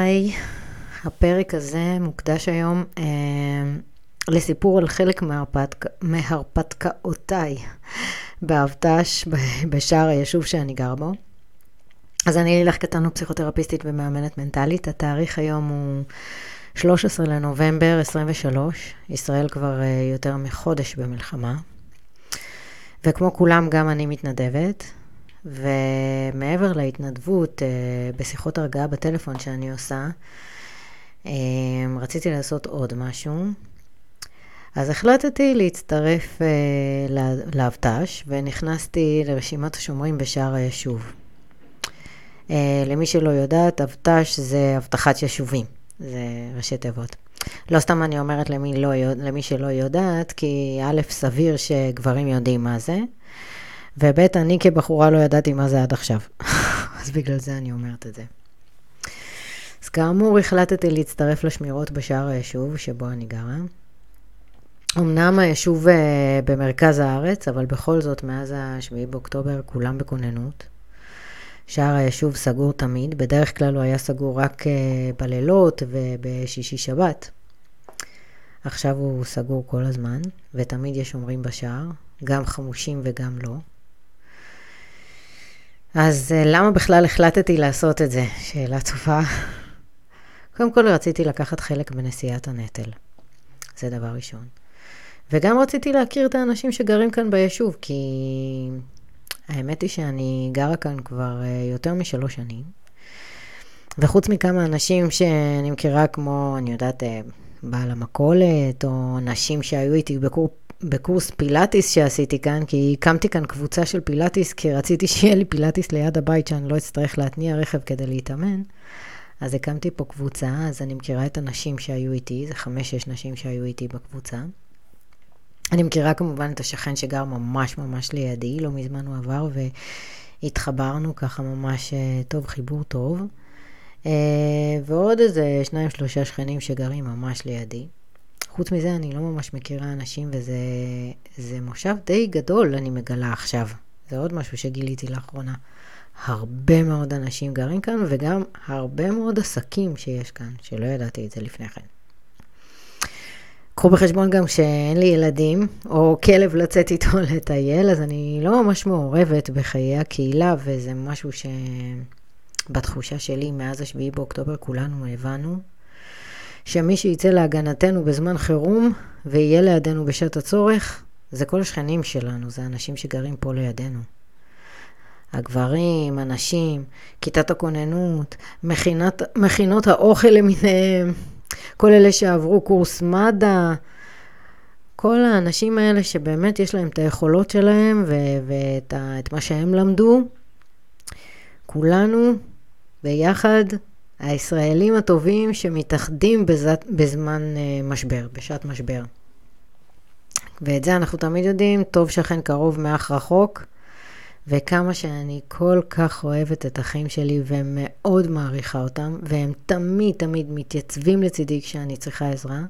היי, הפרק הזה מוקדש היום אה, לסיפור על חלק מהרפתק, מהרפתקאותיי באבט"ש, בשער היישוב שאני גר בו. אז אני לילך קטנו פסיכותרפיסטית ומאמנת מנטלית. התאריך היום הוא 13 לנובמבר 23. ישראל כבר אה, יותר מחודש במלחמה. וכמו כולם, גם אני מתנדבת. ומעבר להתנדבות, אה, בשיחות הרגעה בטלפון שאני עושה, אה, רציתי לעשות עוד משהו. אז החלטתי להצטרף לאבט"ש, ונכנסתי לרשימת השומרים בשער היישוב. למי שלא יודעת, אבט"ש זה אבטחת יישובים. זה ראשי תיבות. לא סתם אני אומרת למי, לא, למי שלא יודעת, כי א', סביר שגברים יודעים מה זה, וב', אני כבחורה לא ידעתי מה זה עד עכשיו. אז בגלל זה אני אומרת את זה. אז כאמור, החלטתי להצטרף לשמירות בשער היישוב שבו אני גרה. אמנם היישוב uh, במרכז הארץ, אבל בכל זאת, מאז ה-7 באוקטובר כולם בכוננות. שער היישוב סגור תמיד, בדרך כלל הוא היה סגור רק uh, בלילות ובשישי שבת. עכשיו הוא סגור כל הזמן, ותמיד יש שומרים בשער, גם חמושים וגם לא. אז uh, למה בכלל החלטתי לעשות את זה? שאלה טובה. קודם כל רציתי לקחת חלק בנשיאת הנטל. זה דבר ראשון. וגם רציתי להכיר את האנשים שגרים כאן ביישוב, כי האמת היא שאני גרה כאן כבר אה, יותר משלוש שנים. וחוץ מכמה אנשים שאני מכירה, כמו, אני יודעת, אה, בעל המכולת, או נשים שהיו איתי בקור, בקורס פילאטיס שעשיתי כאן, כי הקמתי כאן קבוצה של פילאטיס, כי רציתי שיהיה לי פילאטיס ליד הבית, שאני לא אצטרך להתניע רכב כדי להתאמן. אז הקמתי פה קבוצה, אז אני מכירה את הנשים שהיו איתי, זה חמש-שש נשים שהיו איתי בקבוצה. אני מכירה כמובן את השכן שגר ממש ממש לידי, לא מזמן הוא עבר והתחברנו ככה ממש אה, טוב, חיבור טוב. אה, ועוד איזה שניים שלושה שכנים שגרים ממש לידי. חוץ מזה אני לא ממש מכירה אנשים וזה מושב די גדול אני מגלה עכשיו. זה עוד משהו שגיליתי לאחרונה. הרבה מאוד אנשים גרים כאן וגם הרבה מאוד עסקים שיש כאן, שלא ידעתי את זה לפני כן. קחו בחשבון גם שאין לי ילדים, או כלב לצאת איתו לטייל, אז אני לא ממש מעורבת בחיי הקהילה, וזה משהו שבתחושה שלי, מאז השביעי באוקטובר כולנו הבנו, שמי שיצא להגנתנו בזמן חירום, ויהיה לידינו בשעת הצורך, זה כל השכנים שלנו, זה אנשים שגרים פה לידינו. הגברים, הנשים, כיתת הכוננות, מכינת, מכינות האוכל למיניהם, כל אלה שעברו קורס מד"א, כל האנשים האלה שבאמת יש להם את היכולות שלהם ואת מה שהם למדו, כולנו ביחד, הישראלים הטובים שמתאחדים בזת, בזמן uh, משבר, בשעת משבר. ואת זה אנחנו תמיד יודעים, טוב שכן קרוב מאח רחוק. וכמה שאני כל כך אוהבת את החיים שלי ומאוד מעריכה אותם, והם תמיד תמיד מתייצבים לצידי כשאני צריכה עזרה.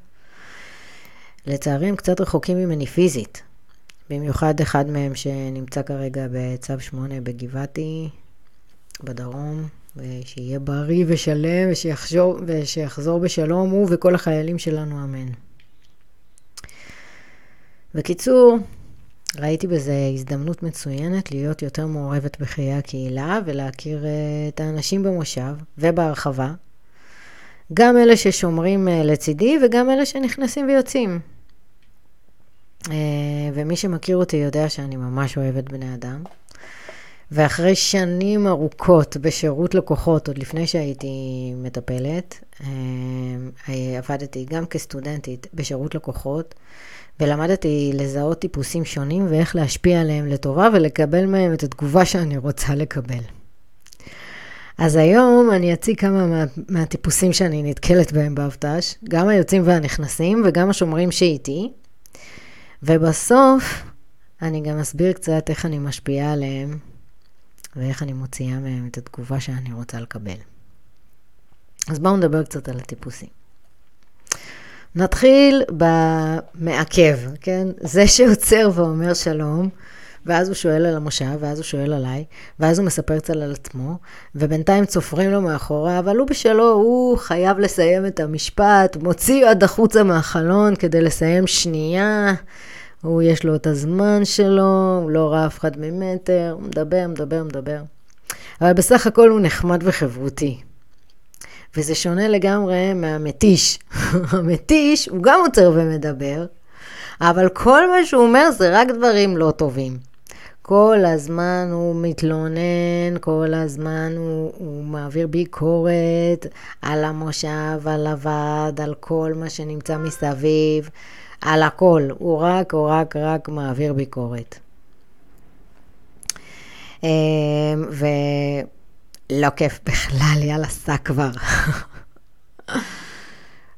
לצערי הם קצת רחוקים ממני פיזית. במיוחד אחד מהם שנמצא כרגע בצו 8 בגבעתי, בדרום, ושיהיה בריא ושלם ושיחזור, ושיחזור בשלום הוא וכל החיילים שלנו, אמן. בקיצור, ראיתי בזה הזדמנות מצוינת להיות יותר מעורבת בחיי הקהילה ולהכיר אה, את האנשים במושב ובהרחבה. גם אלה ששומרים אה, לצידי וגם אלה שנכנסים ויוצאים. אה, ומי שמכיר אותי יודע שאני ממש אוהבת בני אדם. ואחרי שנים ארוכות בשירות לקוחות, עוד לפני שהייתי מטפלת, עבדתי גם כסטודנטית בשירות לקוחות. ולמדתי לזהות טיפוסים שונים ואיך להשפיע עליהם לטובה ולקבל מהם את התגובה שאני רוצה לקבל. אז היום אני אציג כמה מה, מהטיפוסים שאני נתקלת בהם באבט"ש, גם היוצאים והנכנסים וגם השומרים שאיתי, ובסוף אני גם אסביר קצת איך אני משפיעה עליהם ואיך אני מוציאה מהם את התגובה שאני רוצה לקבל. אז בואו נדבר קצת על הטיפוסים. נתחיל במעכב, כן? זה שעוצר ואומר שלום, ואז הוא שואל על המושב, ואז הוא שואל עליי, ואז הוא מספר קצת על עצמו, ובינתיים צופרים לו מאחורה, אבל הוא בשלו, הוא חייב לסיים את המשפט, מוציא עד החוצה מהחלון כדי לסיים שנייה. הוא, יש לו את הזמן שלו, הוא לא ראה אף אחד ממטר, הוא מדבר, מדבר, מדבר. אבל בסך הכל הוא נחמד וחברותי. וזה שונה לגמרי מהמתיש. המתיש, הוא גם עוצר ומדבר, אבל כל מה שהוא אומר זה רק דברים לא טובים. כל הזמן הוא מתלונן, כל הזמן הוא, הוא מעביר ביקורת על המושב, על הוועד, על כל מה שנמצא מסביב, על הכל. הוא רק, הוא רק, רק מעביר ביקורת. אמ, ולא כיף בכלל, יאללה, סע כבר.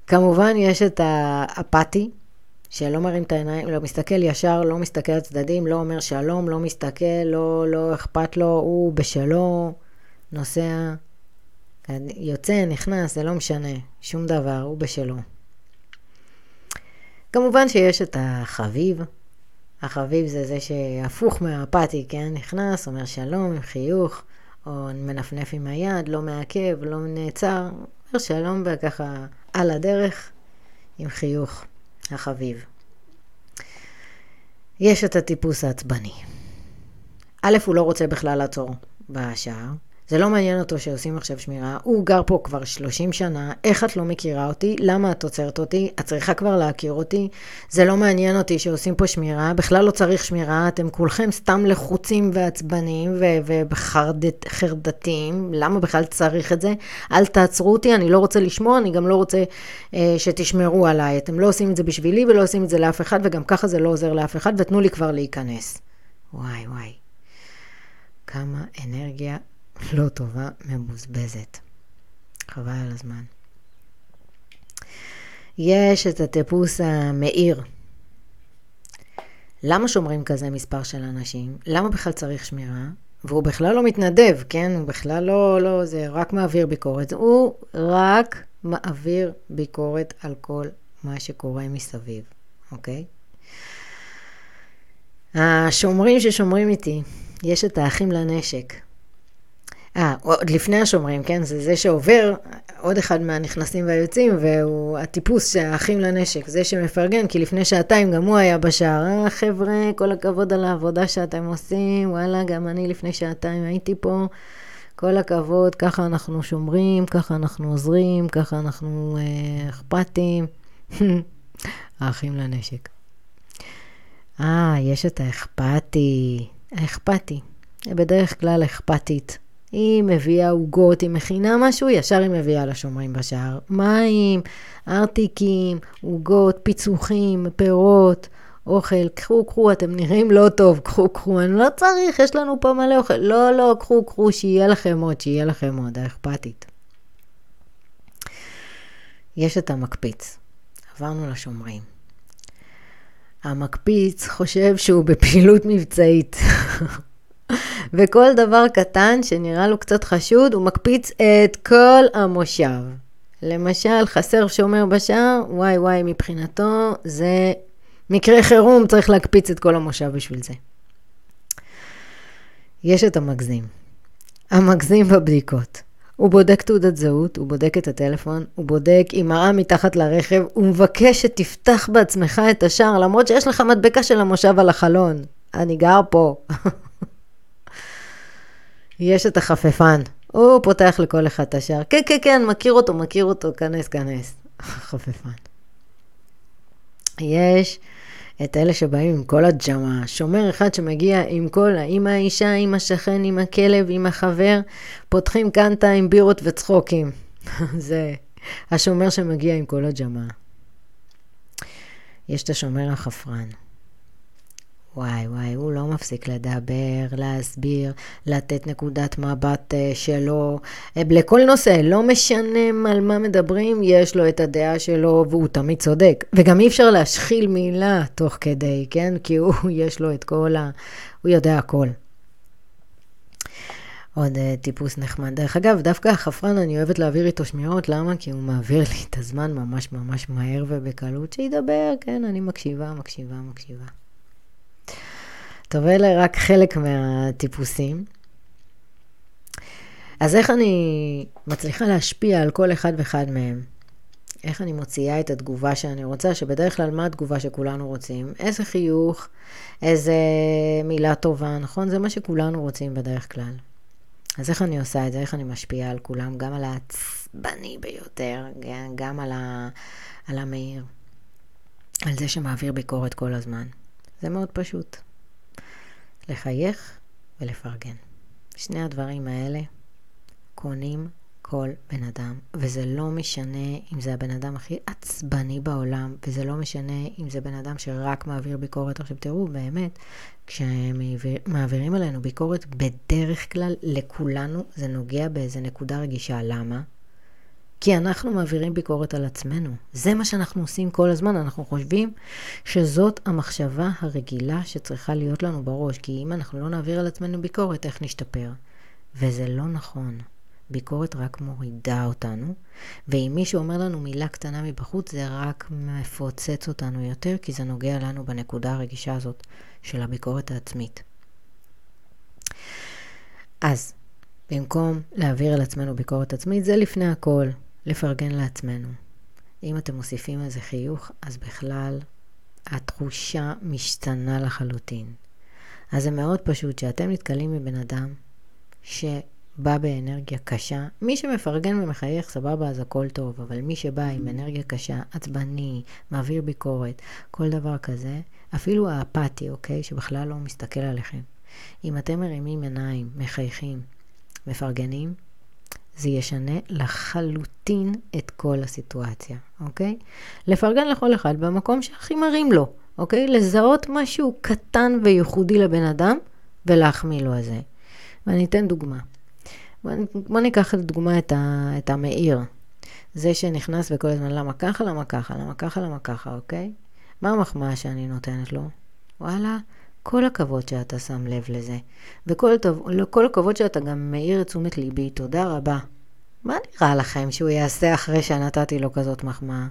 כמובן, יש את האפאתי, שלא מרים את העיניים, לא מסתכל ישר, לא מסתכל לצדדים, לא אומר שלום, לא מסתכל, לא, לא אכפת לו, הוא בשלו, נוסע, יוצא, נכנס, זה לא משנה, שום דבר, הוא בשלו. כמובן שיש את החביב, החביב זה זה שהפוך מהאפתי, כן? נכנס, אומר שלום עם חיוך, או מנפנף עם היד, לא מעכב, לא נעצר, אומר שלום וככה על הדרך עם חיוך. החביב. יש את הטיפוס העצבני. א', הוא לא רוצה בכלל לעצור בשער. זה לא מעניין אותו שעושים עכשיו שמירה, הוא גר פה כבר 30 שנה, איך את לא מכירה אותי? למה את עוצרת אותי? את צריכה כבר להכיר אותי? זה לא מעניין אותי שעושים פה שמירה, בכלל לא צריך שמירה, אתם כולכם סתם לחוצים ועצבניים וחרדתיים, למה בכלל צריך את זה? אל תעצרו אותי, אני לא רוצה לשמוע, אני גם לא רוצה אה, שתשמרו עליי. אתם לא עושים את זה בשבילי ולא עושים את זה לאף אחד, וגם ככה זה לא עוזר לאף אחד, ותנו לי כבר להיכנס. וואי וואי. כמה אנרגיה לא טובה, מבוזבזת. חבל על הזמן. יש את הטיפוס המאיר. למה שומרים כזה מספר של אנשים? למה בכלל צריך שמירה? והוא בכלל לא מתנדב, כן? הוא בכלל לא, לא, זה רק מעביר ביקורת. הוא רק מעביר ביקורת על כל מה שקורה מסביב, אוקיי? השומרים ששומרים איתי, יש את האחים לנשק. אה, עוד לפני השומרים, כן? זה זה שעובר, עוד אחד מהנכנסים והיוצאים, והוא הטיפוס שהאחים לנשק, זה שמפרגן, כי לפני שעתיים גם הוא היה בשער. אה, חבר'ה, כל הכבוד על העבודה שאתם עושים, וואלה, גם אני לפני שעתיים הייתי פה. כל הכבוד, ככה אנחנו שומרים, ככה אנחנו עוזרים, ככה אנחנו אה, אכפתים. האחים לנשק. אה, יש את האכפתי. האכפתי. בדרך כלל אכפתית. היא מביאה עוגות, היא מכינה משהו, ישר היא מביאה לשומרים בשער. מים, ארטיקים, עוגות, פיצוחים, פירות, אוכל. קחו, קחו, אתם נראים לא טוב, קחו, קחו. אני לא צריך, יש לנו פה מלא אוכל. לא, לא, קחו, קחו, שיהיה לכם עוד, שיהיה לכם עוד, האכפתית. יש את המקפיץ. עברנו לשומרים. המקפיץ חושב שהוא בפעילות מבצעית. וכל דבר קטן שנראה לו קצת חשוד, הוא מקפיץ את כל המושב. למשל, חסר שומר בשער, וואי וואי, מבחינתו זה מקרה חירום, צריך להקפיץ את כל המושב בשביל זה. יש את המגזים. המגזים בבדיקות. הוא בודק תעודת זהות, הוא בודק את הטלפון, הוא בודק אם מראה מתחת לרכב, הוא מבקש שתפתח בעצמך את השער, למרות שיש לך מדבקה של המושב על החלון. אני גר פה. יש את החפפן. הוא פותח לכל אחד את השער. כן, כן, כן, מכיר אותו, מכיר אותו, כנס, כנס. חפפן. יש את אלה שבאים עם כל הג'מה. שומר אחד שמגיע עם כל, עם האישה, עם השכן, עם הכלב, עם החבר, פותחים קנטה עם בירות וצחוקים. זה השומר שמגיע עם כל הג'מה. יש את השומר החפרן. וואי וואי, הוא לא מפסיק לדבר, להסביר, לתת נקודת מבט uh, שלו. Uh, לכל נושא, לא משנה על מה מדברים, יש לו את הדעה שלו והוא תמיד צודק. וגם אי אפשר להשחיל מילה תוך כדי, כן? כי הוא, יש לו את כל ה... הוא יודע הכל. עוד uh, טיפוס נחמד. דרך אגב, דווקא החפרן, אני אוהבת להעביר איתו שמיעות, למה? כי הוא מעביר לי את הזמן ממש ממש מהר ובקלות. שידבר, כן, אני מקשיבה, מקשיבה, מקשיבה. טוב, אלה רק חלק מהטיפוסים. אז איך אני מצליחה להשפיע על כל אחד ואחד מהם? איך אני מוציאה את התגובה שאני רוצה, שבדרך כלל מה התגובה שכולנו רוצים? איזה חיוך, איזה מילה טובה, נכון? זה מה שכולנו רוצים בדרך כלל. אז איך אני עושה את זה? איך אני משפיעה על כולם? גם על העצבני ביותר, גם על, ה... על המהיר, על זה שמעביר ביקורת כל הזמן. זה מאוד פשוט. לחייך ולפרגן. שני הדברים האלה קונים כל בן אדם, וזה לא משנה אם זה הבן אדם הכי עצבני בעולם, וזה לא משנה אם זה בן אדם שרק מעביר ביקורת. עכשיו תראו, באמת, כשמעבירים עלינו ביקורת, בדרך כלל לכולנו זה נוגע באיזה נקודה רגישה. למה? כי אנחנו מעבירים ביקורת על עצמנו. זה מה שאנחנו עושים כל הזמן. אנחנו חושבים שזאת המחשבה הרגילה שצריכה להיות לנו בראש. כי אם אנחנו לא נעביר על עצמנו ביקורת, איך נשתפר? וזה לא נכון. ביקורת רק מורידה אותנו, ואם מישהו אומר לנו מילה קטנה מבחוץ, זה רק מפוצץ אותנו יותר, כי זה נוגע לנו בנקודה הרגישה הזאת של הביקורת העצמית. אז, במקום להעביר על עצמנו ביקורת עצמית, זה לפני הכל לפרגן לעצמנו. אם אתם מוסיפים איזה חיוך, אז בכלל התחושה משתנה לחלוטין. אז זה מאוד פשוט שאתם נתקלים מבן אדם ש... בא באנרגיה קשה, מי שמפרגן ומחייך, סבבה, אז הכל טוב, אבל מי שבא עם אנרגיה קשה, עצבני, מעביר ביקורת, כל דבר כזה, אפילו האפאתי, אוקיי? שבכלל לא מסתכל עליכם. אם אתם מרימים עיניים, מחייכים, מפרגנים, זה ישנה לחלוטין את כל הסיטואציה, אוקיי? לפרגן לכל אחד במקום שהכי מרים לו, אוקיי? לזהות משהו קטן וייחודי לבן אדם ולהחמיא לו על זה. ואני אתן דוגמה. בוא ניקח לדוגמה את, את המאיר. זה שנכנס וכל הזמן, למה ככה, למה ככה, למה ככה, למה ככה, אוקיי? מה המחמאה שאני נותנת לו? וואלה, כל הכבוד שאתה שם לב לזה. וכל טוב, כל הכבוד שאתה גם מאיר את תשומת ליבי, תודה רבה. מה נראה לכם שהוא יעשה אחרי שנתתי לו כזאת מחמאה?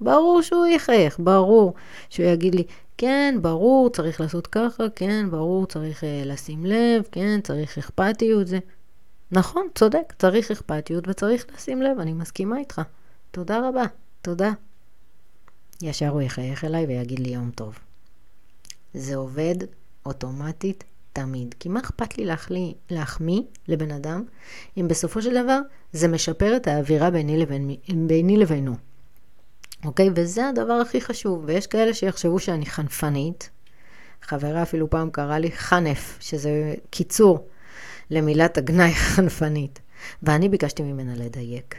ברור שהוא יחייך, ברור שהוא יגיד לי, כן, ברור, צריך לעשות ככה, כן, ברור, צריך uh, לשים לב, כן, צריך אכפתיות, זה. נכון, צודק, צריך אכפתיות וצריך לשים לב, אני מסכימה איתך. תודה רבה, תודה. ישר הוא יחייך אליי ויגיד לי יום טוב. זה עובד אוטומטית תמיד. כי מה אכפת לי להחמיא, להחמיא לבן אדם, אם בסופו של דבר זה משפר את האווירה ביני, לבין, ביני לבינו. אוקיי? וזה הדבר הכי חשוב. ויש כאלה שיחשבו שאני חנפנית. חברה אפילו פעם קראה לי חנף, שזה קיצור למילת הגנאי חנפנית. ואני ביקשתי ממנה לדייק.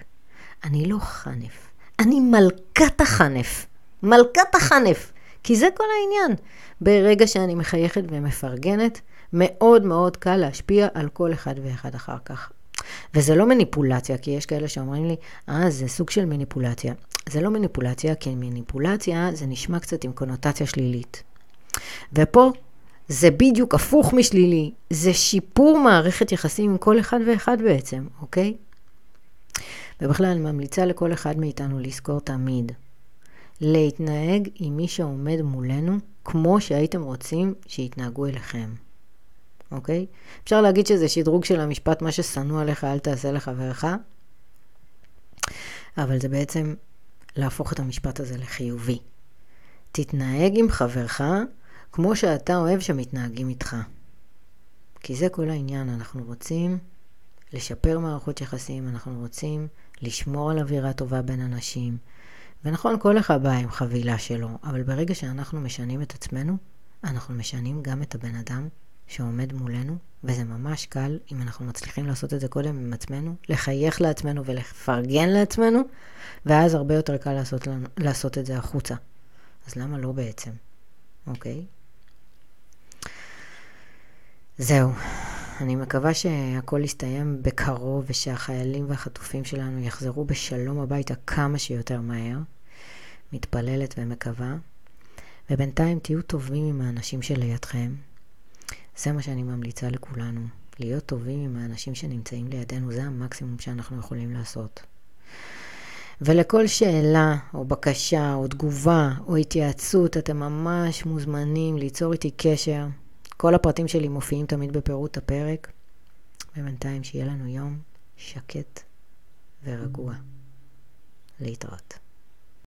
אני לא חנף, אני מלכת החנף. מלכת החנף. כי זה כל העניין. ברגע שאני מחייכת ומפרגנת, מאוד מאוד קל להשפיע על כל אחד ואחד אחר כך. וזה לא מניפולציה, כי יש כאלה שאומרים לי, אה, זה סוג של מניפולציה. זה לא מניפולציה, כי מניפולציה זה נשמע קצת עם קונוטציה שלילית. ופה זה בדיוק הפוך משלילי, זה שיפור מערכת יחסים עם כל אחד ואחד בעצם, אוקיי? ובכלל אני ממליצה לכל אחד מאיתנו לזכור תמיד, להתנהג עם מי שעומד מולנו כמו שהייתם רוצים שיתנהגו אליכם, אוקיי? אפשר להגיד שזה שדרוג של המשפט, מה ששנוא עליך אל תעשה לחברך, אבל זה בעצם להפוך את המשפט הזה לחיובי. תתנהג עם חברך כמו שאתה אוהב שמתנהגים איתך. כי זה כל העניין, אנחנו רוצים לשפר מערכות יחסים, אנחנו רוצים לשמור על אווירה טובה בין אנשים. ונכון, כל אחד בא עם חבילה שלו, אבל ברגע שאנחנו משנים את עצמנו, אנחנו משנים גם את הבן אדם שעומד מולנו, וזה ממש קל, אם אנחנו מצליחים לעשות את זה קודם עם עצמנו, לחייך לעצמנו ולפרגן לעצמנו, ואז הרבה יותר קל לעשות, לנו, לעשות את זה החוצה. אז למה לא בעצם? אוקיי? זהו. אני מקווה שהכל יסתיים בקרוב ושהחיילים והחטופים שלנו יחזרו בשלום הביתה כמה שיותר מהר. מתפללת ומקווה. ובינתיים תהיו טובים עם האנשים שלידכם. זה מה שאני ממליצה לכולנו. להיות טובים עם האנשים שנמצאים לידינו, זה המקסימום שאנחנו יכולים לעשות. ולכל שאלה או בקשה או תגובה או התייעצות, אתם ממש מוזמנים ליצור איתי קשר. כל הפרטים שלי מופיעים תמיד בפירוט הפרק. ובינתיים שיהיה לנו יום שקט ורגוע. להתראות.